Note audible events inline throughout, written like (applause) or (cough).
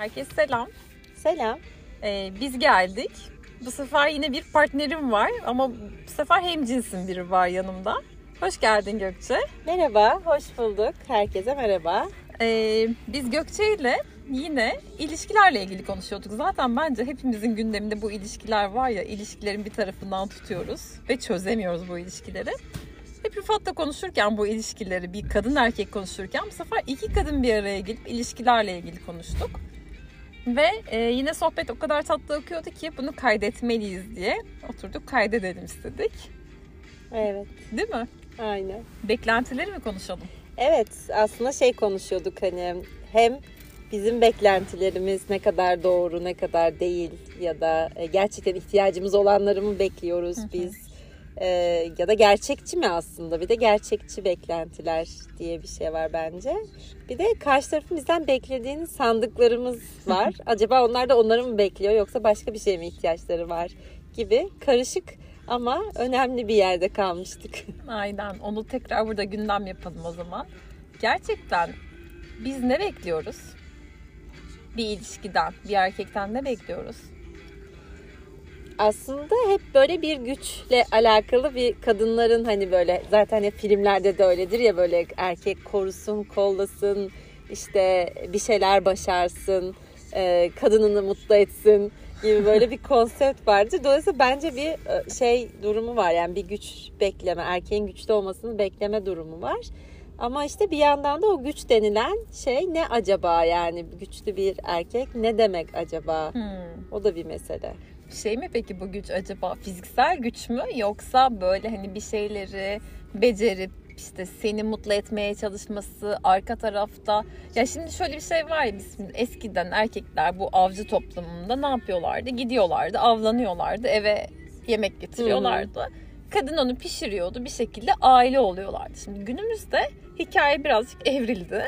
Herkese selam. Selam. Ee, biz geldik. Bu sefer yine bir partnerim var ama bu sefer hem cinsin biri var yanımda. Hoş geldin Gökçe. Merhaba, hoş bulduk. Herkese merhaba. Ee, biz Gökçe ile yine ilişkilerle ilgili konuşuyorduk. Zaten bence hepimizin gündeminde bu ilişkiler var ya, ilişkilerin bir tarafından tutuyoruz ve çözemiyoruz bu ilişkileri. Hep Rıfat'la konuşurken bu ilişkileri, bir kadın erkek konuşurken bu sefer iki kadın bir araya gelip ilişkilerle ilgili konuştuk. Ve e, yine sohbet o kadar tatlı akıyordu ki bunu kaydetmeliyiz diye oturduk kaydedelim istedik. Evet, Değil mi? aynen. Beklentileri mi konuşalım? Evet, aslında şey konuşuyorduk hani hem bizim beklentilerimiz ne kadar doğru, ne kadar değil ya da e, gerçekten ihtiyacımız olanları mı bekliyoruz biz? E, ya da gerçekçi mi aslında? Bir de gerçekçi beklentiler diye bir şey var bence. Bir de karşı tarafın bizden beklediğini sandıklarımız var. (laughs) Acaba onlar da onları mı bekliyor yoksa başka bir şey mi ihtiyaçları var gibi karışık ama önemli bir yerde kalmıştık. (laughs) Aynen. Onu tekrar burada gündem yapalım o zaman. Gerçekten biz ne bekliyoruz? Bir ilişkiden, bir erkekten ne bekliyoruz? Aslında hep böyle bir güçle alakalı bir kadınların hani böyle zaten hep filmlerde de öyledir ya böyle erkek korusun, kollasın, işte bir şeyler başarsın, e, kadınını mutlu etsin gibi böyle bir konsept vardı. Dolayısıyla bence bir e, şey durumu var yani bir güç bekleme, erkeğin güçlü olmasını bekleme durumu var. Ama işte bir yandan da o güç denilen şey ne acaba? Yani güçlü bir erkek ne demek acaba? Hmm. O da bir mesele. Şey mi peki bu güç acaba? Fiziksel güç mü? Yoksa böyle hani bir şeyleri becerip işte seni mutlu etmeye çalışması arka tarafta? Ya şimdi şöyle bir şey var ya biz eskiden erkekler bu avcı toplumunda ne yapıyorlardı? Gidiyorlardı avlanıyorlardı eve yemek getiriyorlardı kadın onu pişiriyordu bir şekilde aile oluyorlardı şimdi günümüzde hikaye birazcık evrildi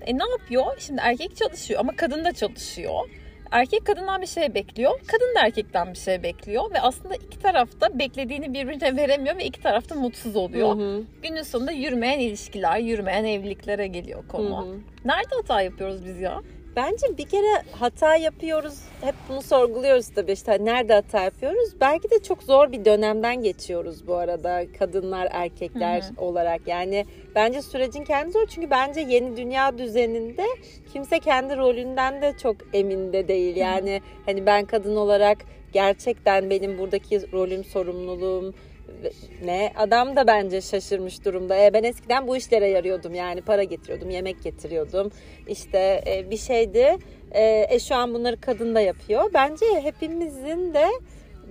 e ne yapıyor şimdi erkek çalışıyor ama kadın da çalışıyor erkek kadından bir şey bekliyor. Kadın da erkekten bir şey bekliyor. Ve aslında iki tarafta beklediğini birbirine (laughs) veremiyor ve iki tarafta mutsuz oluyor. Hı hı. Günün sonunda yürümeyen ilişkiler, yürümeyen evliliklere geliyor konu. Hı hı. Nerede hata yapıyoruz biz ya? Bence bir kere hata yapıyoruz. Hep bunu sorguluyoruz tabii işte nerede hata yapıyoruz. Belki de çok zor bir dönemden geçiyoruz bu arada kadınlar erkekler Hı olarak. Yani bence sürecin kendi zor çünkü bence yeni dünya düzeninde kimse kendi rolünden de çok emin de değil. Yani hani ben kadın olarak gerçekten benim buradaki rolüm sorumluluğum ne adam da bence şaşırmış durumda. E, ben eskiden bu işlere yarıyordum yani para getiriyordum, yemek getiriyordum. İşte e, bir şeydi. E, e, şu an bunları kadın da yapıyor. Bence hepimizin de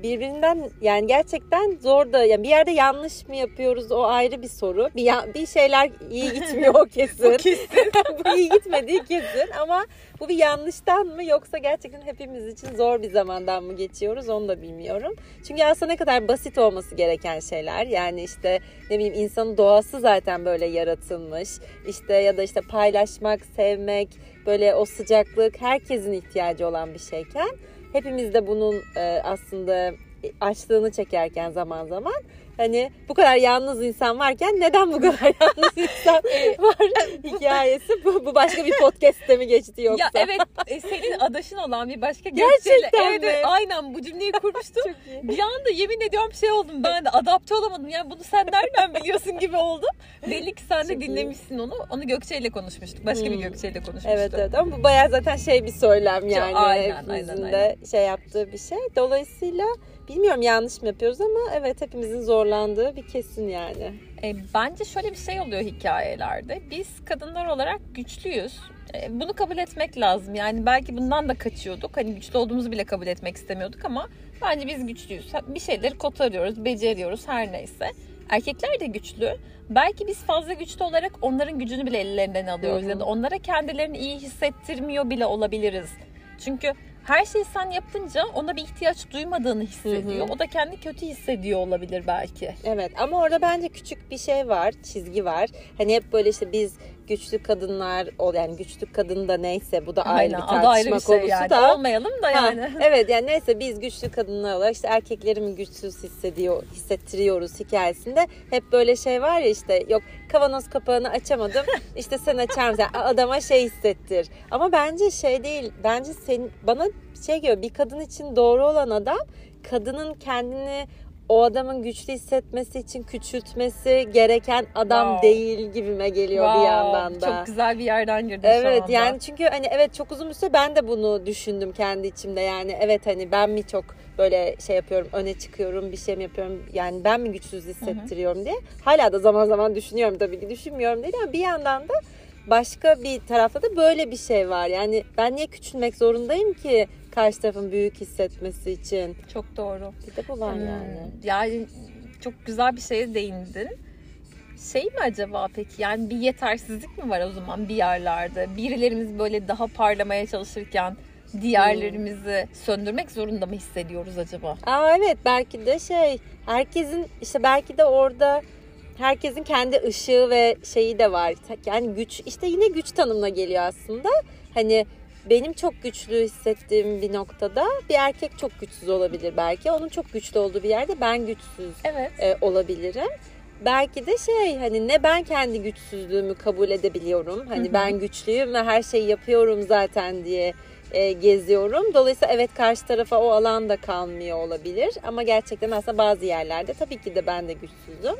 birbirinden yani gerçekten zor da yani bir yerde yanlış mı yapıyoruz o ayrı bir soru. Bir ya- bir şeyler iyi (laughs) gitmiyor o kesin. (laughs) bu iyi gitmediği kesin ama bu bir yanlıştan mı yoksa gerçekten hepimiz için zor bir zamandan mı geçiyoruz onu da bilmiyorum. Çünkü aslında ne kadar basit olması gereken şeyler. Yani işte ne bileyim insanın doğası zaten böyle yaratılmış. İşte ya da işte paylaşmak, sevmek, böyle o sıcaklık herkesin ihtiyacı olan bir şeyken hepimiz de bunun e, aslında açlığını çekerken zaman zaman hani bu kadar yalnız insan varken neden bu kadar (laughs) yalnız insan var (laughs) hikayesi bu, bu başka bir podcast'te mi geçti yoksa? Ya evet e, senin adaşın olan bir başka Gerçekten Gökçe'yle- evet, mi? aynen bu cümleyi kurmuştum. (laughs) İyi. bir anda yemin ediyorum şey oldum ben de adapte olamadım. Yani bunu sen nereden biliyorsun gibi oldum. Belli ki sen de Çok iyi. dinlemişsin onu. Onu Gökçe ile konuşmuştuk. Başka bir Hmm. Gökçe ile konuşmuştuk. Evet evet ama bu bayağı zaten şey bir söylem yani aynen, hepimizin aynen, de şey yaptığı bir şey. Dolayısıyla bilmiyorum yanlış mı yapıyoruz ama evet hepimizin zorlandığı bir kesin yani. E, bence şöyle bir şey oluyor hikayelerde. Biz kadınlar olarak güçlüyüz. E, bunu kabul etmek lazım. Yani belki bundan da kaçıyorduk. Hani güçlü olduğumuzu bile kabul etmek istemiyorduk ama bence biz güçlüyüz. Bir şeyleri kotarıyoruz, beceriyoruz her neyse. Erkekler de güçlü. Belki biz fazla güçlü olarak onların gücünü bile ellerinden alıyoruz Hı hı. ya da onlara kendilerini iyi hissettirmiyor bile olabiliriz. Çünkü her şeyi sen yapınca ona bir ihtiyaç duymadığını hissediyor. Hı hı. O da kendi kötü hissediyor olabilir belki. Evet ama orada bence küçük bir şey var, çizgi var. Hani hep böyle işte biz güçlü kadınlar ol yani güçlü kadın da neyse bu da ayrı Aynen, bir tartışma ayrı bir şey konusu yani. da. Olmayalım da Ha, yani. (laughs) evet yani neyse biz güçlü kadınlar olarak işte erkekleri mi güçsüz hissediyor hissettiriyoruz hikayesinde hep böyle şey var ya işte yok kavanoz kapağını açamadım (laughs) işte sen açar mısın Yani adama şey hissettir ama bence şey değil bence senin bana şey geliyor bir kadın için doğru olan adam kadının kendini o adamın güçlü hissetmesi için küçültmesi gereken adam Wow. değil gibime geliyor bir Wow, yandan da. Çok güzel bir yerden girdin şu Evet anda. yani çünkü hani evet çok uzun bir süre ben de bunu düşündüm kendi içimde yani evet hani ben mi çok böyle şey yapıyorum öne çıkıyorum bir şey mi yapıyorum yani ben mi güçsüz hissettiriyorum diye hala da zaman zaman düşünüyorum tabii ki düşünmüyorum değil ama bir yandan da başka bir tarafta da böyle bir şey var yani ben niye küçülmek zorundayım ki karşı tarafın büyük hissetmesi için Çok doğru. bir de bu var Hmm, yani. Yani çok güzel bir şeye değindin. Şey mi acaba peki yani bir yetersizlik mi var o zaman bir yerlerde? Birilerimiz böyle daha parlamaya çalışırken diğerlerimizi söndürmek zorunda mı hissediyoruz acaba? Aa evet belki de şey herkesin işte belki de orada herkesin kendi ışığı ve şeyi de var. Yani güç işte yine güç tanımına geliyor aslında. Hani benim çok güçlü hissettiğim bir noktada bir erkek çok güçsüz olabilir belki. Onun çok güçlü olduğu bir yerde ben güçsüz Evet. e, olabilirim. Belki de şey hani ne ben kendi güçsüzlüğümü kabul edebiliyorum. Hani Hı hı. ben güçlüyüm ve her şeyi yapıyorum zaten diye e, geziyorum. Dolayısıyla evet karşı tarafa o alan da kalmıyor olabilir. Ama gerçekten aslında bazı yerlerde tabii ki de ben de güçsüzüm.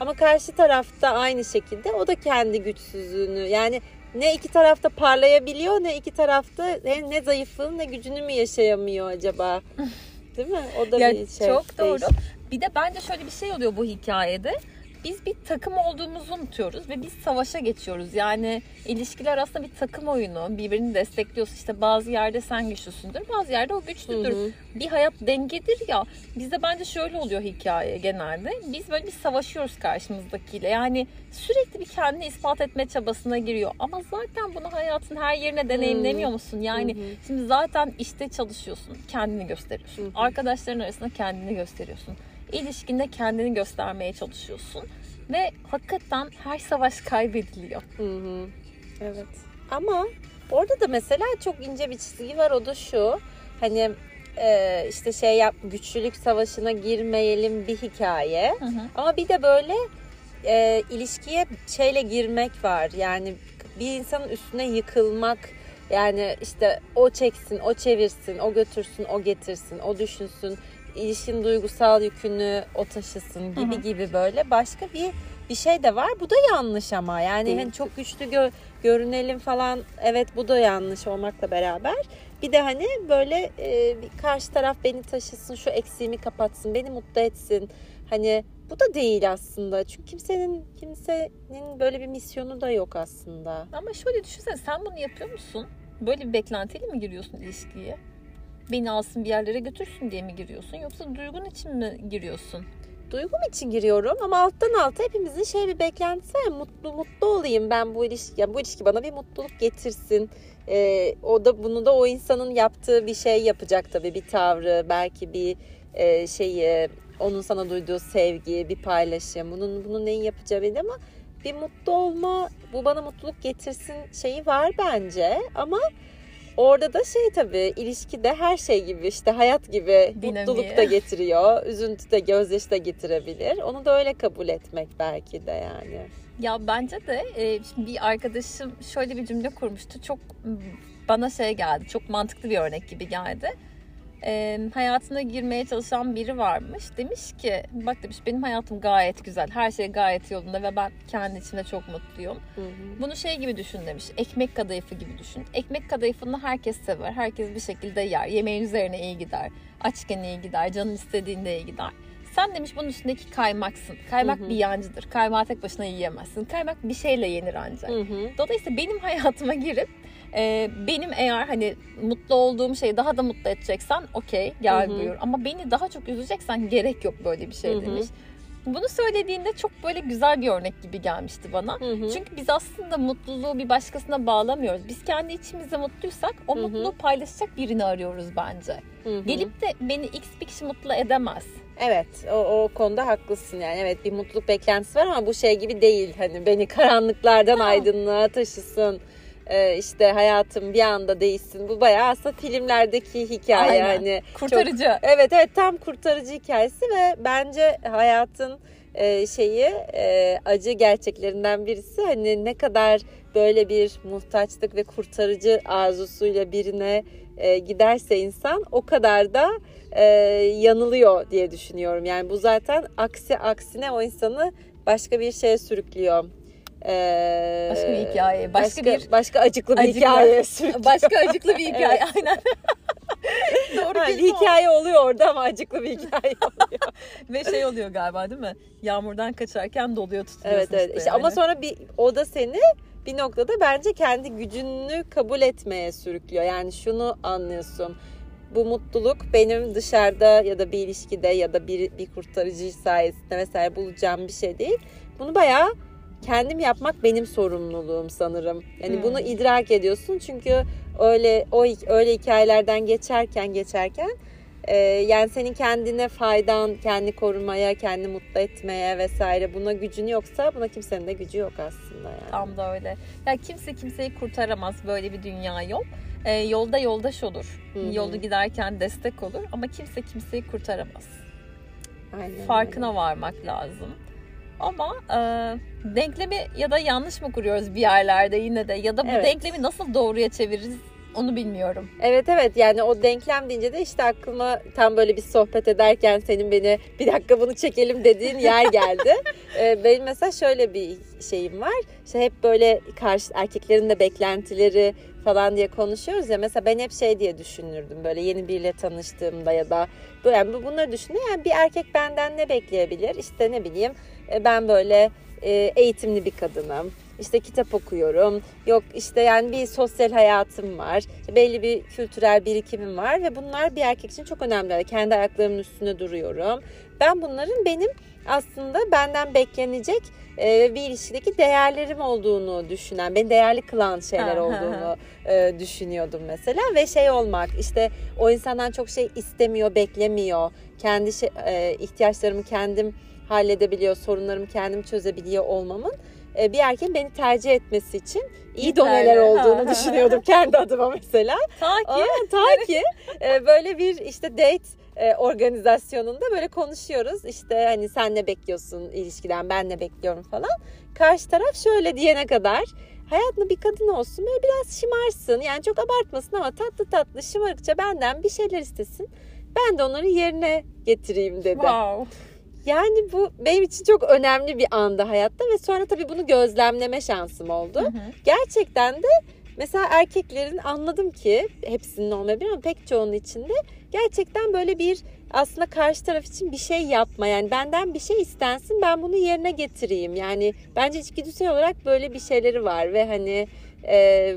Ama karşı tarafta aynı şekilde o da kendi güçsüzlüğünü yani ne iki tarafta parlayabiliyor ne iki tarafta ne, ne zayıflığını ne gücünü mü yaşayamıyor acaba? (laughs) Değil mi? O da Ya bir şey. çok doğru. değişik. Bir de bence şöyle bir şey oluyor bu hikayede. Biz bir takım olduğumuzu unutuyoruz ve biz savaşa geçiyoruz. Yani ilişkiler aslında bir takım oyunu. Birbirini destekliyorsun. İşte bazı yerde sen güçlüsündür, bazı yerde o güçlüdür. Hı hı. Bir hayat dengedir ya. Bizde bence şöyle oluyor hikaye genelde. Biz böyle bir savaşıyoruz karşımızdakiyle. Yani sürekli bir kendini ispat etme çabasına giriyor. Ama zaten bunu hayatın her yerine deneyimlemiyor musun? Yani Hı hı. şimdi zaten işte çalışıyorsun, kendini gösteriyorsun. Hı hı. Arkadaşların arasında kendini gösteriyorsun. İlişkinde kendini göstermeye çalışıyorsun. Ve hakikaten her savaş kaybediliyor. Hı hı. Evet. Ama orada da mesela çok ince bir çizgi var o da şu. Hani e, işte şey yap güçlülük savaşına girmeyelim bir hikaye. Hı hı. Ama bir de böyle e, ilişkiye şeyle girmek var. Yani bir insanın üstüne yıkılmak. Yani işte o çeksin, o çevirsin, o götürsün, o getirsin, o düşünsün. İlişkin duygusal yükünü o taşısın gibi Hı hı. gibi böyle başka bir bir şey de var. Bu da yanlış ama. Yani Değil. hani çok güçlü gö- görünelim falan. Evet bu da yanlış olmakla beraber. Bir de hani böyle e, bir karşı taraf beni taşısın, şu eksiğimi kapatsın, beni mutlu etsin. Hani bu da değil aslında. Çünkü kimsenin kimsenin böyle bir misyonu da yok aslında. Ama şöyle düşünsene sen bunu yapıyor musun? Böyle bir beklentiyle mi giriyorsun ilişkiye? Beni alsın bir yerlere götürsün diye mi giriyorsun? Yoksa duygun için mi giriyorsun? Duygum için giriyorum ama alttan alta hepimizin şey bir beklentisi var. Mutlu mutlu olayım ben bu ilişki. Yani bu ilişki bana bir mutluluk getirsin. Ee, o da bunu da o insanın yaptığı bir şey yapacak tabii bir tavrı, belki bir e, şeyi, onun sana duyduğu sevgi, bir paylaşım. Bunun bunun neyi yapacağı belli ama bir mutlu olma, bu bana mutluluk getirsin şeyi var bence ama Orada da şey tabii ilişkide her şey gibi işte hayat gibi Dinamiği. mutluluk da getiriyor. Üzüntü de gözyaşı da getirebilir. Onu da öyle kabul etmek belki de yani. Ya bence de e, şimdi bir arkadaşım şöyle bir cümle kurmuştu. Çok bana şey geldi. Çok mantıklı bir örnek gibi geldi. E, hayatına girmeye çalışan biri varmış. Demiş ki bak demiş benim hayatım gayet güzel. Her şey gayet yolunda ve ben kendi içimde çok mutluyum. Bunu şey gibi düşün demiş. Ekmek kadayıfı gibi düşün. Ekmek kadayıfını herkes sever. Herkes bir şekilde yer. Yemeğin üzerine iyi gider. Açken iyi gider. Canın istediğinde iyi gider. Sen demiş bunun üstündeki kaymaksın. Kaymak Hı hı. bir yancıdır. Kaymağı tek başına yiyemezsin. Kaymak bir şeyle yenir ancak. Hı hı. Dolayısıyla benim (laughs) hayatıma girip e, benim eğer hani mutlu olduğum şeyi daha da mutlu edeceksen okey gel Hı hı. buyur. Ama beni daha çok üzeceksen gerek yok böyle bir şey Hı hı. demiş. Bunu söylediğinde çok böyle güzel bir örnek gibi gelmişti bana. Hı hı. Çünkü biz aslında mutluluğu bir başkasına bağlamıyoruz. Biz kendi içimizde mutluysak o Hı hı. mutluluğu paylaşacak birini arıyoruz bence. Hı hı. Gelip de beni x bir kişi mutlu edemez. Evet o, o konuda haklısın yani evet bir mutluluk beklentisi var ama bu şey gibi değil hani beni (laughs) karanlıklardan Ha. aydınlığa taşısın Ee, işte hayatım bir anda değişsin bu bayağı aslında filmlerdeki hikaye Aynen. hani Kurtarıcı. evet evet tam kurtarıcı hikayesi ve bence hayatın e, şeyi e, acı gerçeklerinden birisi hani ne kadar böyle bir muhtaçlık ve kurtarıcı arzusuyla birine e, giderse insan o kadar da e, yanılıyor diye düşünüyorum. Yani bu zaten aksi aksine o insanı başka bir şeye sürüklüyor. E, Başka bir hikaye, başka bir- başka acıklı bir Acıklı. hikayeye sürüklüyor. Başka acıklı bir hikaye. Aynen. (laughs) Doğru Ha, bir o. hikaye oluyor orada ama acıklı bir hikaye (laughs) oluyor. Ve şey oluyor galiba değil mi? Yağmurdan kaçarken doluyor tutuyorsun Evet evet. işte İşte ama yani. sonra bir o da seni bir noktada bence kendi gücünü kabul etmeye sürüklüyor. Yani şunu anlıyorsun. Bu mutluluk benim dışarıda ya da bir ilişkide ya da bir, bir kurtarıcı sayesinde vesaire bulacağım bir şey değil. Bunu bayağı kendim yapmak benim sorumluluğum sanırım. Yani Hmm. bunu idrak ediyorsun çünkü öyle o öyle hikayelerden geçerken geçerken e, yani senin kendine faydan, kendi korumaya, kendi mutlu etmeye vesaire buna gücün yoksa buna kimsenin de gücü yok aslında yani. Tam da öyle. Ya kimse kimseyi kurtaramaz. Böyle bir dünya yok. Ee, yolda yoldaş olur. Hı hı. Yolda giderken destek olur. Ama kimse kimseyi kurtaramaz. Aynen Farkına varmak lazım. Ama e, denklemi ya da yanlış mı kuruyoruz bir yerlerde yine de ya da bu Evet. denklemi nasıl doğruya çeviririz onu bilmiyorum. Evet evet yani o denklem deyince de işte aklıma tam böyle bir sohbet ederken senin beni bir dakika bunu çekelim dediğin yer geldi. (laughs) Ee, benim mesela şöyle bir şeyim var. İşte hep böyle karşı erkeklerin de beklentileri falan diye konuşuyoruz ya. Mesela ben hep şey diye düşünürdüm böyle yeni biriyle tanıştığımda ya da yani bunları düşünüyorum. Yani bir erkek benden ne bekleyebilir? İşte ne bileyim e, ben böyle e, eğitimli bir kadınım. İşte kitap okuyorum. Yok işte yani bir sosyal hayatım var. Belli bir kültürel birikimim var ve bunlar bir erkek için çok önemli. Kendi ayaklarımın üstünde duruyorum. Ben bunların benim aslında benden beklenecek e, bir ilişkideki değerlerim olduğunu düşünen, beni değerli kılan şeyler olduğunu e, düşünüyordum mesela ve şey olmak işte o insandan çok şey istemiyor, beklemiyor. Kendi şey, e, ihtiyaçlarımı kendim halledebiliyor, sorunlarımı kendim çözebiliyor olmamın bir erkeğin beni tercih etmesi için iyi Yeterli. doneler olduğunu düşünüyordum kendi adıma mesela. Ta ki Aa, ta ki e, böyle bir işte date e, organizasyonunda böyle konuşuyoruz. İşte hani sen ne bekliyorsun ilişkiden ben ne bekliyorum falan. Karşı taraf şöyle diyene kadar hayatında bir kadın olsun böyle biraz şımarsın. Yani çok abartmasın ama tatlı tatlı şımarıkça benden bir şeyler istesin. Ben de onları yerine getireyim dedi. wow. Yani bu benim için çok önemli bir anda hayatta ve sonra tabii bunu gözlemleme şansım oldu. Hı hı. Gerçekten de mesela erkeklerin anladım ki hepsinin olmayabilir ama pek çoğunun içinde gerçekten böyle bir aslında karşı taraf için bir şey yapma yani benden bir şey istensin ben bunu yerine getireyim yani bence içgüdüsel olarak böyle bir şeyleri var ve hani e,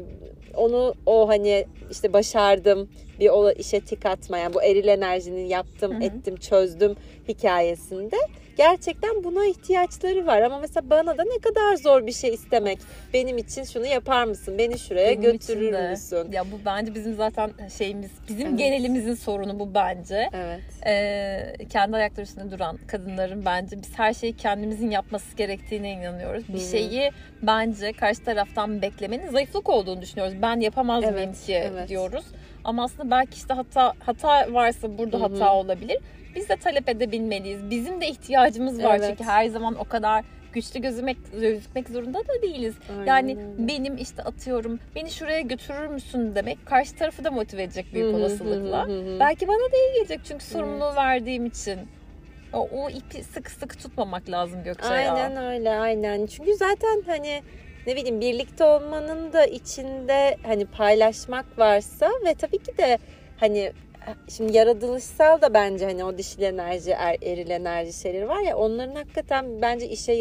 onu o hani işte başardım bir ola işe tik atmayan bu eril enerjinin yaptım Hı hı. ettim çözdüm hikayesinde gerçekten buna ihtiyaçları var ama mesela bana da ne kadar zor bir şey istemek benim için şunu yapar mısın beni şuraya Benim götürür de. müsün Ya bu bence bizim zaten şeyimiz, bizim Evet. genelimizin sorunu bu bence. evet Ee, kendi ayakları üstünde duran kadınların bence biz her şeyi kendimizin yapması gerektiğine inanıyoruz. Bir Hı hı. şeyi bence karşı taraftan beklemenin zayıflık olduğunu düşünüyoruz. Ben yapamaz Evet, mıyım ki evet. diyoruz. Ama aslında belki işte hata hata varsa burada Hı hı. hata olabilir. Biz de talep edebilmeliyiz. Bizim de ihtiyacımız var Evet. çünkü her zaman o kadar güçlü gözükmek, gözükmek zorunda da değiliz. Aynen Yani benim işte atıyorum beni şuraya götürür müsün demek karşı tarafı da motive edecek büyük Hı hı, olasılıkla. hı hı, hı. Belki bana da iyi gelecek çünkü sorumluluğu verdiğim için. O, o ipi sıkı sıkı tutmamak lazım Gökçe Aynen ya. öyle aynen. Çünkü zaten hani ne bileyim birlikte olmanın da içinde hani paylaşmak varsa ve tabii ki de hani şimdi yaratılışsal da bence hani o dişil enerji, er, eril enerji şeyleri var ya onların hakikaten bence işe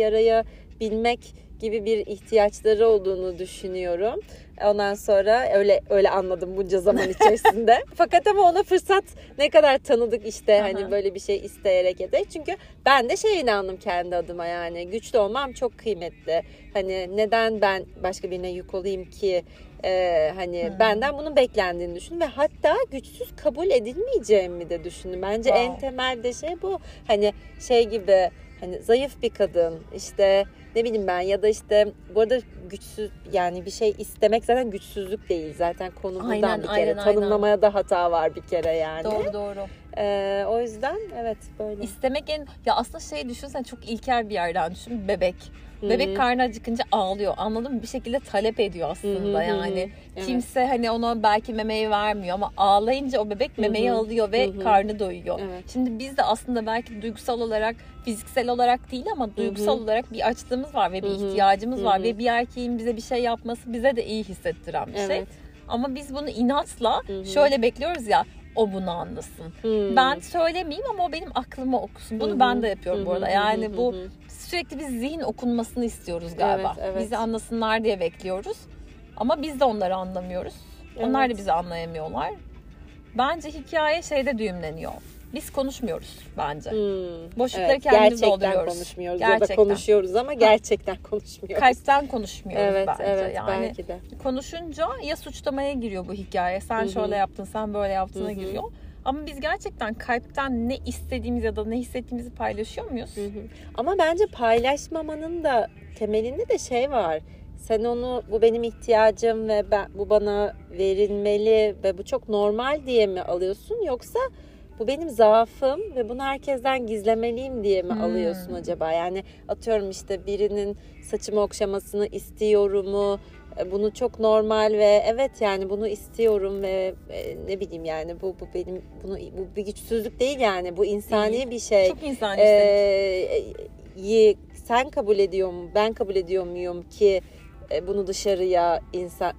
bilmek gibi bir ihtiyaçları olduğunu düşünüyorum. Ondan sonra öyle öyle anladım bunca zaman (laughs) içerisinde. Fakat ama ona fırsat ne kadar tanıdık işte Aha. hani böyle bir şey isteyerek ederek. Çünkü ben de şey inandım kendi adıma yani güçlü olmam çok kıymetli. Hani neden ben başka birine yük olayım ki? Ee, hani Hı. benden bunun beklendiğini düşün ve hatta güçsüz kabul edilmeyeceğimi de düşündüm. Bence Wow. en temel de şey bu. Hani şey gibi hani zayıf bir kadın işte ne bileyim ben ya da işte bu arada güçsüz yani bir şey istemek zaten güçsüzlük değil zaten konu buradan Aynen, bir kere aynen, aynen. tanımlamaya da hata var bir kere yani. Doğru doğru. Ee, o yüzden evet böyle. İstemek en ya aslında şey düşünsen çok ilkel bir yerden düşün bebek. Hı hı. Bebek karnı acıkınca ağlıyor. Anladın mı? Bir şekilde talep ediyor aslında hı hı hı. yani. Evet. Kimse hani ona belki memeyi vermiyor ama ağlayınca o bebek memeyi hı. alıyor ve Hı hı. karnı doyuyor. Evet. Şimdi biz de aslında belki duygusal olarak, fiziksel olarak değil ama duygusal olarak bir açlığımız var ve bir Hı hı. ihtiyacımız Hı var ve bir erkeğin bize bir şey yapması bize de iyi hissettiren bir şey. Evet. Ama biz bunu inatla Hı hı. şöyle bekliyoruz ya o bunu anlasın. Hmm. Ben söylemeyeyim ama o benim aklıma okusun. Bunu hı. ben de yapıyorum Hı bu arada. Yani hı, bu. Sürekli biz zihin okunmasını istiyoruz galiba. Evet, evet. Bizi anlasınlar diye bekliyoruz. Ama biz de onları anlamıyoruz. Onlar da Evet. bizi anlayamıyorlar. Bence hikaye şeyde düğümleniyor. Biz konuşmuyoruz bence. Hmm. Boşlukları Evet, kendimiz gerçekten dolduruyoruz. konuşmuyoruz ya da Gerçekten. konuşuyoruz ama gerçekten konuşmuyoruz. Kalpten konuşmuyoruz evet, bence. evet yani belki de. konuşunca ya suçlamaya giriyor bu hikaye. Sen Hı hı. şöyle yaptın, sen böyle yaptığına Hı hı. giriyor. Ama biz gerçekten kalpten ne istediğimiz ya da ne hissettiğimizi paylaşıyor muyuz? Hı hı. Ama bence paylaşmamanın da temelinde de şey var. Sen onu bu benim ihtiyacım ve ben, bu bana verilmeli ve bu çok normal diye mi alıyorsun yoksa bu benim zaafım ve bunu herkesten gizlemeliyim diye mi Hmm. alıyorsun acaba? Yani atıyorum işte birinin saçımı okşamasını istiyorumu bunu çok normal ve evet yani bunu istiyorum ve e, ne bileyim yani bu bu benim bunu bu bir güçsüzlük değil yani bu insani Değil. bir şey. Çok insan işte. Ee, yi- sen kabul ediyor mu, ben kabul ediyor muyum ki e, bunu dışarıya insan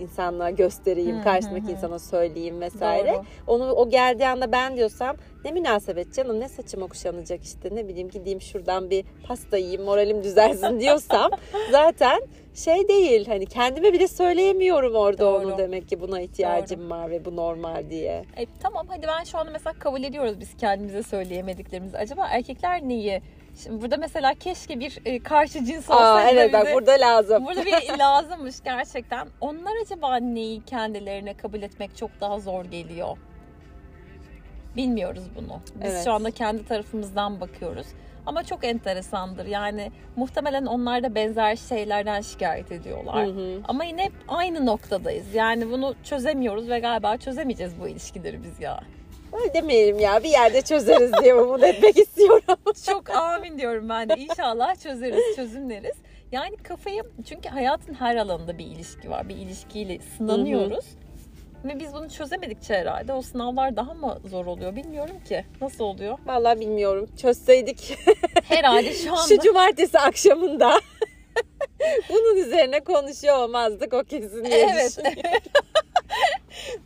insanlığa göstereyim, Hı, karşımdaki hı, insana söyleyeyim vesaire. Doğru. Onu o geldiği anda ben diyorsam ne münasebet canım ne saçım okşanacak işte ne bileyim gideyim şuradan bir pasta yiyeyim moralim düzelsin (laughs) diyorsam zaten şey değil hani kendime bile söyleyemiyorum orada Doğru. onu demek ki buna ihtiyacım var ve bu normal diye. E, tamam hadi ben şu anda mesela kabul ediyoruz biz kendimize söyleyemediklerimizi. Acaba erkekler neyi? Şimdi burada mesela keşke bir e, karşı cins olsaydı. Aa evet bak burada lazım. Burada bir (laughs) lazımmış gerçekten. Onlar acaba neyi kendilerine kabul etmek çok daha zor geliyor? Bilmiyoruz bunu. Biz Evet. şu anda kendi tarafımızdan bakıyoruz. Ama çok enteresandır. Yani muhtemelen onlar da benzer şeylerden şikayet ediyorlar. Hı hı. Ama yine hep aynı noktadayız. Yani bunu çözemiyoruz ve galiba çözemeyeceğiz bu ilişkileri biz ya. Öyle demeyelim ya bir yerde çözeriz diye umut etmek istiyorum. (laughs) Çok amin diyorum ben de. İnşallah çözeriz, çözümleriz. Yani kafayı çünkü hayatın her alanında bir ilişki var. Bir ilişkiyle sınanıyoruz. Ve biz bunu çözemedikçe herhalde o sınavlar daha mı zor oluyor bilmiyorum ki. Nasıl oluyor? Vallahi bilmiyorum. Çözseydik (laughs) Herhalde şu anda şu cumartesi akşamında (laughs) bunun üzerine konuşuyor olmazdık o kesin diye Evet. düşünüyorum.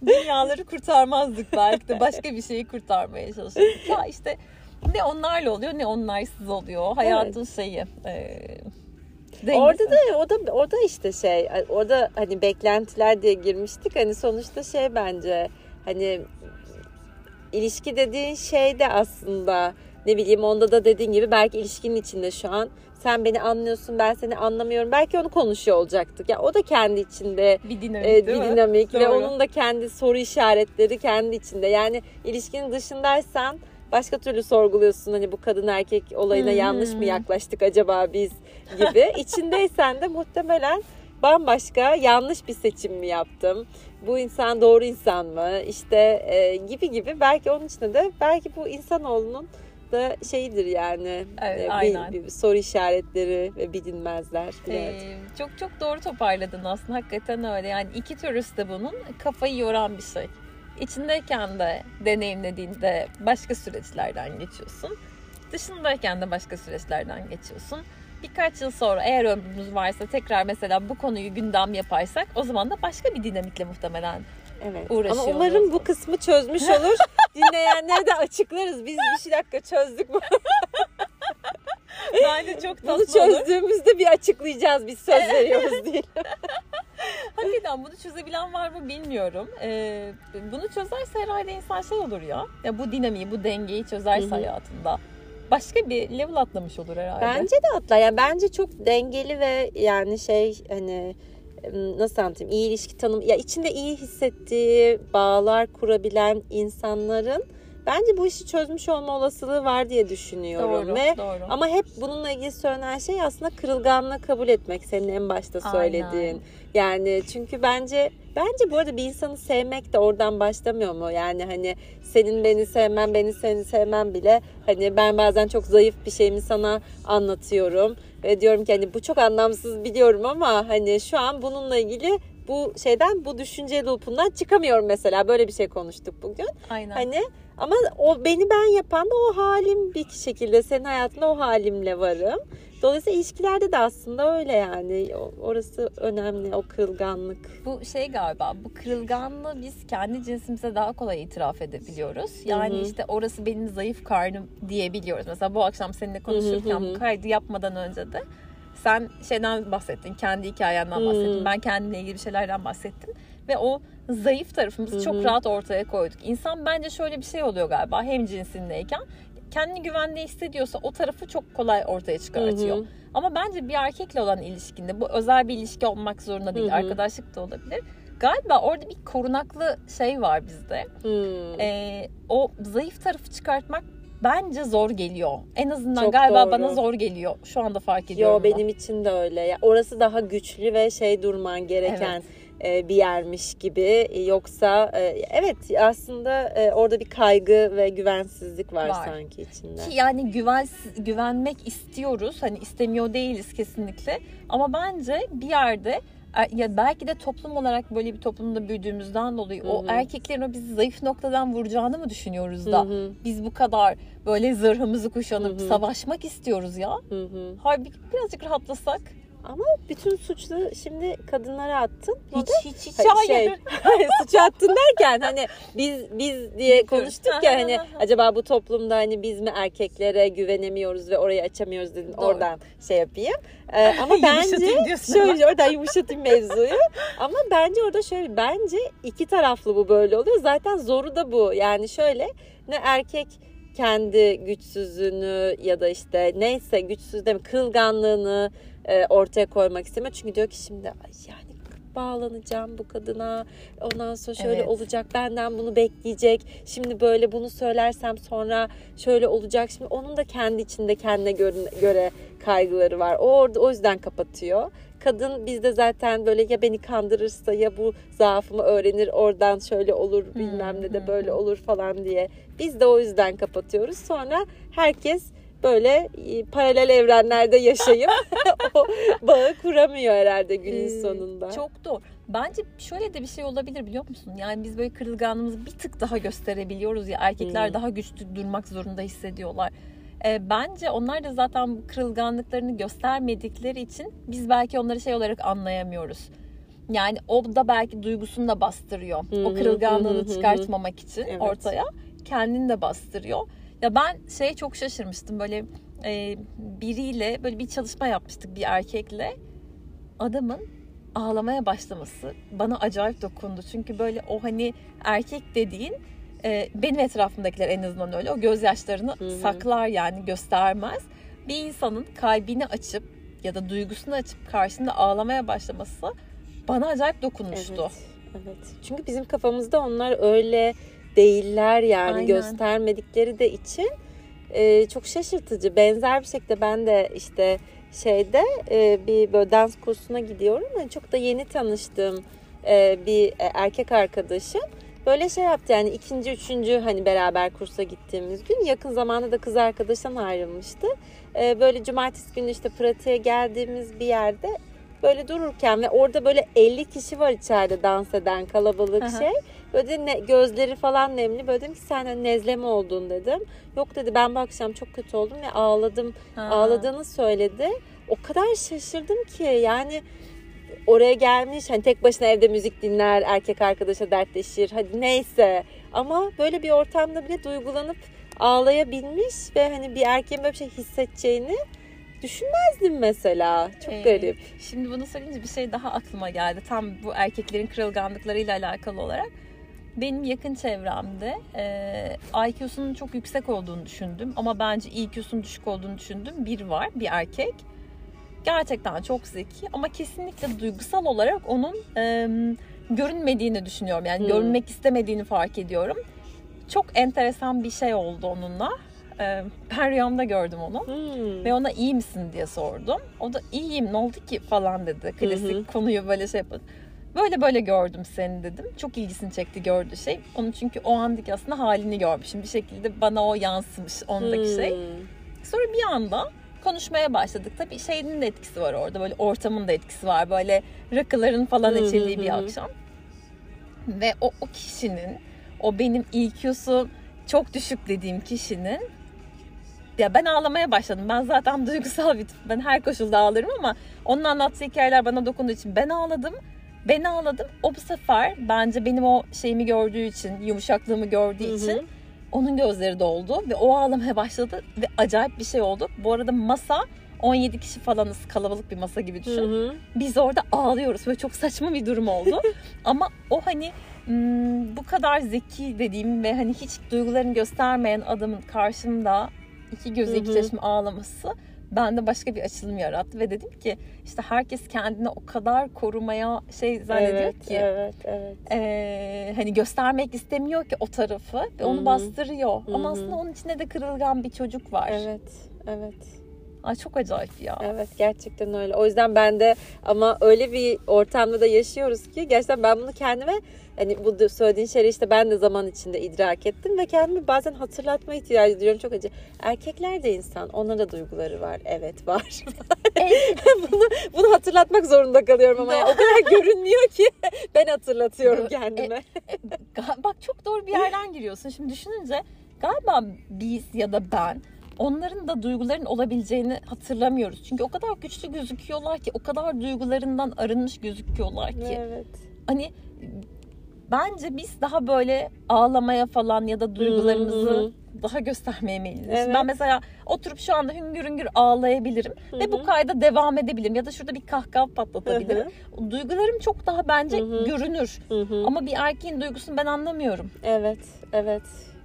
Dünyaları kurtarmazdık belki de (laughs) başka bir şeyi kurtarmaya çalışırdık. Ya işte ne onlarla oluyor ne onlarsız oluyor. Hayatın şeyi. E, dengesi. Orada da o da o da işte şey orada hani beklentiler diye girmiştik hani sonuçta şey bence hani ilişki dediğin şey de aslında ne bileyim onda da dediğin gibi belki ilişkinin içinde şu an sen beni anlıyorsun ben seni anlamıyorum belki onu konuşuyor olacaktık ya o da kendi içinde bir dinamik e, bir mi? dinamik ve onun da kendi soru işaretleri kendi içinde. Yani ilişkinin dışındaysan başka türlü sorguluyorsun hani bu kadın erkek olayına Hmm. yanlış mı yaklaştık acaba biz gibi. (laughs) İçindeysen de muhtemelen bambaşka yanlış bir seçim mi yaptım? Bu insan doğru insan mı? İşte e, gibi gibi belki onun içinde de belki bu insanoğlunun da şeyidir yani Evet, e, bir- aynen. bir soru işaretleri ve bilinmezler. Evet. Ee, çok çok doğru toparladın aslında hakikaten öyle yani iki türlüsü de bunun kafayı yoran bir şey. İçindeyken de deneyimlediğinde başka süreçlerden geçiyorsun. Dışındayken de başka süreçlerden geçiyorsun. Birkaç yıl sonra eğer ömrümüz varsa tekrar mesela bu konuyu gündem yaparsak o zaman da başka bir dinamikle muhtemelen Evet. Ama umarım bu kısmı çözmüş olur. (laughs) Dinleyenlere de açıklarız. Biz bir şey dakika çözdük bu. (laughs) Bence çok Bunu tatlı olur. çözdüğümüzde bir açıklayacağız. Biz söz veriyoruz diye. (laughs) Hakikaten bunu çözebilen var mı bilmiyorum. Ee, bunu çözerse herhalde insan şey olur ya. Ya bu dinamiği, bu dengeyi çözerse Hı hı. hayatında. Başka bir level atlamış olur herhalde. Bence de atlar. Yani bence çok dengeli ve yani şey hani nasıl anlatayım iyi ilişki tanım ya içinde iyi hissettiği bağlar kurabilen insanların bence bu işi çözmüş olma olasılığı var diye düşünüyorum doğru, ve doğru. ama hep bununla ilgili söylenen şey aslında kırılganlığı kabul etmek senin en başta söylediğin. Aynen. Yani çünkü bence bence bu arada bir insanı sevmek de oradan başlamıyor mu? Yani hani senin beni sevmen, beni seni sevmen bile hani ben bazen çok zayıf bir şeyimi sana anlatıyorum ve diyorum ki hani bu çok anlamsız biliyorum ama hani şu an bununla ilgili bu şeyden bu düşünce loopundan çıkamıyorum mesela böyle bir şey konuştuk bugün. Aynen. Hani ama o beni ben yapan da o halim bir şekilde senin hayatında o halimle varım. Dolayısıyla ilişkilerde de aslında öyle yani. Orası önemli o kırılganlık. Bu şey galiba bu kırılganlığı biz kendi cinsimize daha kolay itiraf edebiliyoruz. Yani Hı hı. işte orası benim zayıf karnım diyebiliyoruz. Mesela bu akşam seninle konuşurken Hı hı hı. bu kaydı yapmadan önce de sen şeyden bahsettin, kendi hikayenden bahsettin. Ben kendimle ilgili bir şeylerden bahsettim. Ve o zayıf tarafımızı Hı çok rahat ortaya koyduk. İnsan bence şöyle bir şey oluyor galiba hem cinsindeyken. Kendini güvende hissediyorsa o tarafı çok kolay ortaya çıkartıyor. Hı hı. Ama bence bir erkekle olan ilişkinde bu özel bir ilişki olmak zorunda değil. Hı hı. Arkadaşlık da olabilir. Galiba orada bir korunaklı şey var bizde. Ee, o zayıf tarafı çıkartmak bence zor geliyor. En azından Çok galiba doğru. bana zor geliyor. Şu anda fark ediyorum. Yo da. benim için de öyle. Ya orası daha güçlü ve şey durman gereken e, bir yermiş gibi. E, Yoksa e, evet aslında e, orada bir kaygı ve güvensizlik var, Var. sanki içinde. Ki yani güven, güvenmek istiyoruz. Hani istemiyor değiliz kesinlikle. Ama bence bir yerde er- ya belki de toplum olarak böyle bir toplumda büyüdüğümüzden dolayı Hı o erkeklerin o bizi zayıf noktadan vuracağını mı düşünüyoruz da hı, biz bu kadar böyle zırhımızı kuşanıp Hı hı. savaşmak istiyoruz ya. hı hı. Halbuki birazcık rahatlasak. Ama bütün suçlu şimdi kadınlara attın. Hiç de hiç hiç Hayır, hayır. şey, (laughs) suçu attın derken hani biz biz diye konuştuk ya hani (laughs) acaba bu toplumda hani biz mi erkeklere güvenemiyoruz ve orayı açamıyoruz dedin Doğru. oradan şey yapayım. Ee, (laughs) ama bence şöyle oradan yumuşatayım mevzuyu. Ama bence orada şöyle bence iki taraflı bu böyle oluyor. Zaten zoru da bu. Yani şöyle ne erkek kendi güçsüzlüğünü ya da işte neyse güçsüz değil mi kırılganlığını e, ortaya koymak istemiyor. Çünkü diyor ki şimdi "Ay yani bağlanacağım bu kadına. Ondan sonra şöyle Evet. olacak. Benden bunu bekleyecek. Şimdi böyle bunu söylersem sonra şöyle olacak. Şimdi onun da kendi içinde kendine göre, kaygıları var. O orada o yüzden kapatıyor. Kadın bizde zaten böyle ya beni kandırırsa ya bu zaafımı öğrenir oradan şöyle olur bilmem ne de böyle olur falan diye. Biz de o yüzden kapatıyoruz. Sonra herkes böyle e, paralel evrenlerde yaşayıp (laughs) (laughs) o bağı kuramıyor herhalde günün Ee, sonunda. Çok doğru. Bence şöyle de bir şey olabilir biliyor musun? Yani biz böyle kırılganlığımızı bir tık daha gösterebiliyoruz ya. Erkekler Hmm. daha güçlü durmak zorunda hissediyorlar. Ee, bence onlar da zaten bu kırılganlıklarını göstermedikleri için biz belki onları şey olarak anlayamıyoruz. Yani o da belki duygusunu da bastırıyor. Hı o kırılganlığını çıkartmamak için Evet. ortaya kendini de bastırıyor. Ya ben şeye çok şaşırmıştım böyle e, biriyle böyle bir çalışma yapmıştık bir erkekle. Adamın ağlamaya başlaması bana acayip dokundu. Çünkü böyle o hani erkek dediğin e, benim etrafımdakiler en azından öyle. O gözyaşlarını Hı hı. saklar yani göstermez. Bir insanın kalbini açıp ya da duygusunu açıp karşında ağlamaya başlaması bana acayip dokunmuştu. Evet, evet. Çünkü bizim kafamızda onlar öyle değiller yani Aynen. göstermedikleri de için e, çok şaşırtıcı. Benzer bir şekilde ben de işte şeyde e, bir böyle dans kursuna gidiyorum. Yani çok da yeni tanıştığım e, bir e, erkek arkadaşım böyle şey yaptı yani ikinci üçüncü hani beraber kursa gittiğimiz gün yakın zamanda da kız arkadaştan ayrılmıştı. E, böyle cumartesi günü işte pratiğe geldiğimiz bir yerde böyle dururken ve orada böyle 50 kişi var içeride dans eden kalabalık şey. Böyle ne, gözleri falan nemli. Böyle dedim ki sen hani nezle mi oldun dedim. Yok dedi ben bu akşam çok kötü oldum ve ağladım. Ha. Ağladığını söyledi. O kadar şaşırdım ki yani oraya gelmiş hani tek başına evde müzik dinler, erkek arkadaşa dertleşir. Hadi neyse. Ama böyle bir ortamda bile duygulanıp ağlayabilmiş ve hani bir erkeğin böyle bir şey hissedeceğini düşünmezdim mesela. Çok Ee, garip. Şimdi bunu söyleyince bir şey daha aklıma geldi. Tam bu erkeklerin kırılganlıklarıyla alakalı olarak. Benim yakın çevremde e, IQ'sunun çok yüksek olduğunu düşündüm ama bence EQ'sunun düşük olduğunu düşündüm. Bir var, bir erkek. Gerçekten çok zeki ama kesinlikle duygusal olarak onun e, görünmediğini düşünüyorum. Yani Hmm. görünmek istemediğini fark ediyorum. Çok enteresan bir şey oldu onunla. E, ben rüyamda gördüm onu. Hmm. Ve ona iyi misin diye sordum. O da iyiyim ne oldu ki falan dedi. Klasik hı. konuyu böyle şey yapın. Böyle böyle gördüm seni dedim. Çok ilgisini çekti gördüğü şey. Onun çünkü o andaki aslında halini görmüşüm. Bir şekilde bana o yansımış ondaki şey. Hmm. Sonra bir anda konuşmaya başladık. Tabii şeyin de etkisi var orada. Böyle ortamın da etkisi var. Böyle rakıların falan hı içildiği bir akşam. Ve o, o kişinin, o benim EQ'su çok düşük dediğim kişinin ya ben ağlamaya başladım. Ben zaten (laughs) duygusal bir tip. Ben her koşulda ağlarım ama onun anlattığı hikayeler bana dokunduğu için ben ağladım. Ben ağladım. O bu sefer bence benim o şeyimi gördüğü için, yumuşaklığımı gördüğü Hı hı. için onun gözleri doldu ve o ağlamaya başladı ve acayip bir şey oldu. Bu arada masa 17 kişi falanız kalabalık bir masa gibi düşün. Hı hı. Biz orada ağlıyoruz. Böyle çok saçma bir durum oldu. (laughs) Ama o hani bu kadar zeki dediğim ve hani hiç duygularını göstermeyen adamın karşımda iki gözü Hı iki çeşme ağlaması bende başka bir açılım yarattı ve dedim ki işte herkes kendini o kadar korumaya şey zannediyor Evet, ki evet, evet. eee, hani göstermek istemiyor ki o tarafı ve onu hı. bastırıyor. Hı Ama aslında onun içinde de kırılgan bir çocuk var. Evet, evet. Ay çok acayip ya. Evet gerçekten öyle. O yüzden ben de ama öyle bir ortamda da yaşıyoruz ki gerçekten ben bunu kendime hani bu söylediğin şeyleri işte ben de zaman içinde idrak ettim ve kendimi bazen hatırlatma ihtiyacı duyuyorum. Çok acı. Erkekler de insan. Onlara da duyguları var. Evet var. (laughs) bunu, bunu hatırlatmak zorunda kalıyorum ama yani o kadar (laughs) görünmüyor ki ben hatırlatıyorum Do- kendime. Ga- Bak çok doğru bir yerden giriyorsun. Şimdi düşününce galiba biz ya da ben onların da duyguların olabileceğini hatırlamıyoruz. Çünkü o kadar güçlü gözüküyorlar ki, o kadar duygularından arınmış gözüküyorlar ki. evet. Hani bence biz daha böyle ağlamaya falan ya da duygularımızı daha göstermeye meyilliyiz. Evet. Ben mesela oturup şu anda hüngür hüngür ağlayabilirim Hı ve bu kayda devam edebilirim ya da şurada bir kahkaha patlatabilirim. Hı Duygularım çok daha bence Hı hı. görünür. Hı hı. Ama bir erkeğin duygusunu ben anlamıyorum. Evet, evet.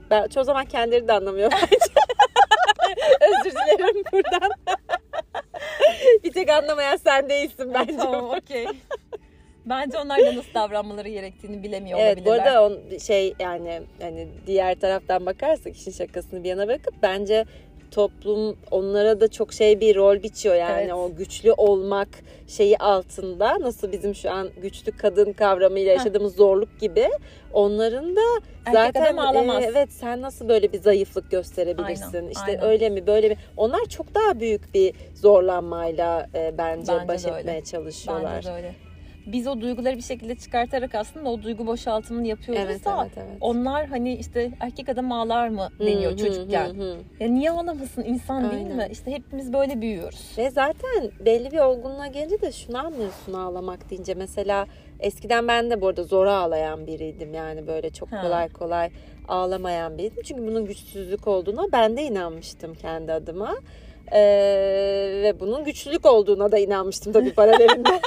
Ben çoğu zaman kendileri de anlamıyor (laughs) bence. Buradan. (laughs) bir tek anlamayan sen değilsin bence. tamam okey. Bence onlar da nasıl davranmaları gerektiğini bilemiyor Evet bu olabilirler. arada on, şey yani hani diğer taraftan bakarsak işin şakasını bir yana bırakıp bence toplum onlara da çok şey bir rol biçiyor yani Evet. o güçlü olmak şeyi altında nasıl bizim şu an güçlü kadın kavramıyla yaşadığımız zorluk gibi onların da Erkek zaten e, evet sen nasıl böyle bir zayıflık gösterebilirsin Aynen, işte aynen. öyle mi böyle mi onlar çok daha büyük bir zorlanmayla e, bence, Bence baş etmeye çalışıyorlar. Bence de öyle. Biz o duyguları bir şekilde çıkartarak aslında o duygu boşaltımını yapıyoruz Evet da evet evet. onlar hani işte erkek adam ağlar mı deniyor Hı, çocukken. hı, hı. Ya niye ağlamasın insan değil Aynen. mi? İşte hepimiz böyle büyüyoruz. Ve zaten belli bir olgunluğa gelince de şunu anlıyorsun ağlamak deyince. Mesela eskiden ben de bu arada zor ağlayan biriydim. Yani böyle çok Ha. kolay kolay ağlamayan biriydim. Çünkü bunun güçsüzlük olduğuna ben de inanmıştım kendi adıma. Ee, ve bunun güçlülük olduğuna da inanmıştım tabii (laughs) paralelinde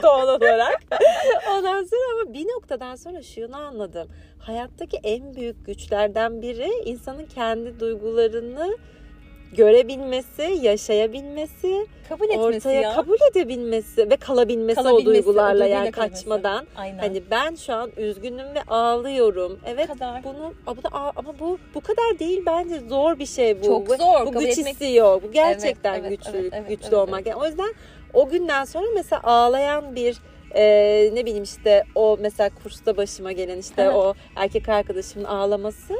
(laughs) doğal olarak. (laughs) Ondan sonra ama bir noktadan sonra şunu anladım. Hayattaki en büyük güçlerden biri insanın kendi duygularını görebilmesi, yaşayabilmesi, Kabul etmesi ortaya ya. kabul edebilmesi ve kalabilmesi, o Kalabilmesi, duygularla duyguyla yani kalabilmesi. kaçmadan. Aynen. Hani ben şu an üzgünüm ve ağlıyorum. Evet kadar. bunu ama, bu da- ama bu bu kadar değil bence zor bir şey bu. Çok Bu- zor, Bu kabul güç etmek- istiyor. Bu gerçekten Evet, evet, güçlü evet, evet, güçlü evet, olmak. Yani o yüzden o günden sonra mesela ağlayan bir e, ne bileyim işte o mesela kursta başıma gelen işte Evet. o erkek arkadaşımın ağlaması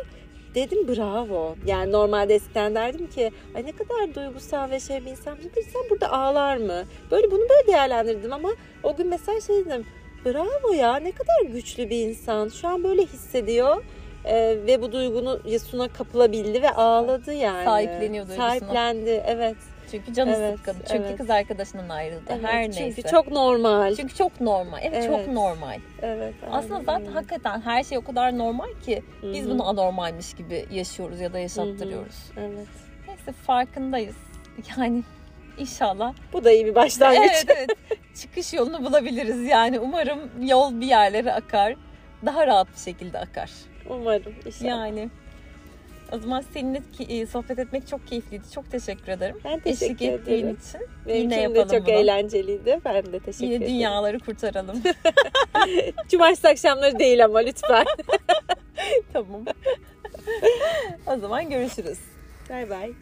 dedim bravo. Yani normalde eskiden derdim ki ay ne kadar duygusal ve şey bir insan. Bir insan burada ağlar mı? Böyle bunu böyle değerlendirdim ama o gün mesela şey dedim bravo ya ne kadar güçlü bir insan. Şu an böyle hissediyor. Ee, ve bu duygunu Yasun'a kapılabildi ve ağladı yani. Sahipleniyor duygusunu. Sahiplendi evet. Çünkü canı Evet, sıkkın. Çünkü evet. kız arkadaşından ayrıldı. evet. Her Çünkü neyse. çok normal. Çünkü çok normal. Evet, Evet. çok normal. evet. Aslında aynen zaten öyle. hakikaten her şey o kadar normal ki biz Hı hı. bunu anormalmiş gibi yaşıyoruz ya da yaşattırıyoruz. Evet. Neyse farkındayız. Yani İnşallah. Bu da iyi bir başlangıç. Evet evet. (laughs) Çıkış yolunu bulabiliriz yani. Umarım yol bir yerlere akar. Daha rahat bir şekilde akar. Umarım inşallah. Yani. O zaman seninle ki- e, sohbet etmek çok keyifliydi. Çok teşekkür ederim. Ben teşekkür Eşlik ettiğin için. Benim Yine için de yapalım çok bunu. eğlenceliydi. Ben de teşekkür Yine ederim. dünyaları kurtaralım. (laughs) Cumartesi akşamları değil ama lütfen. (laughs) tamam. o zaman görüşürüz. bay bay.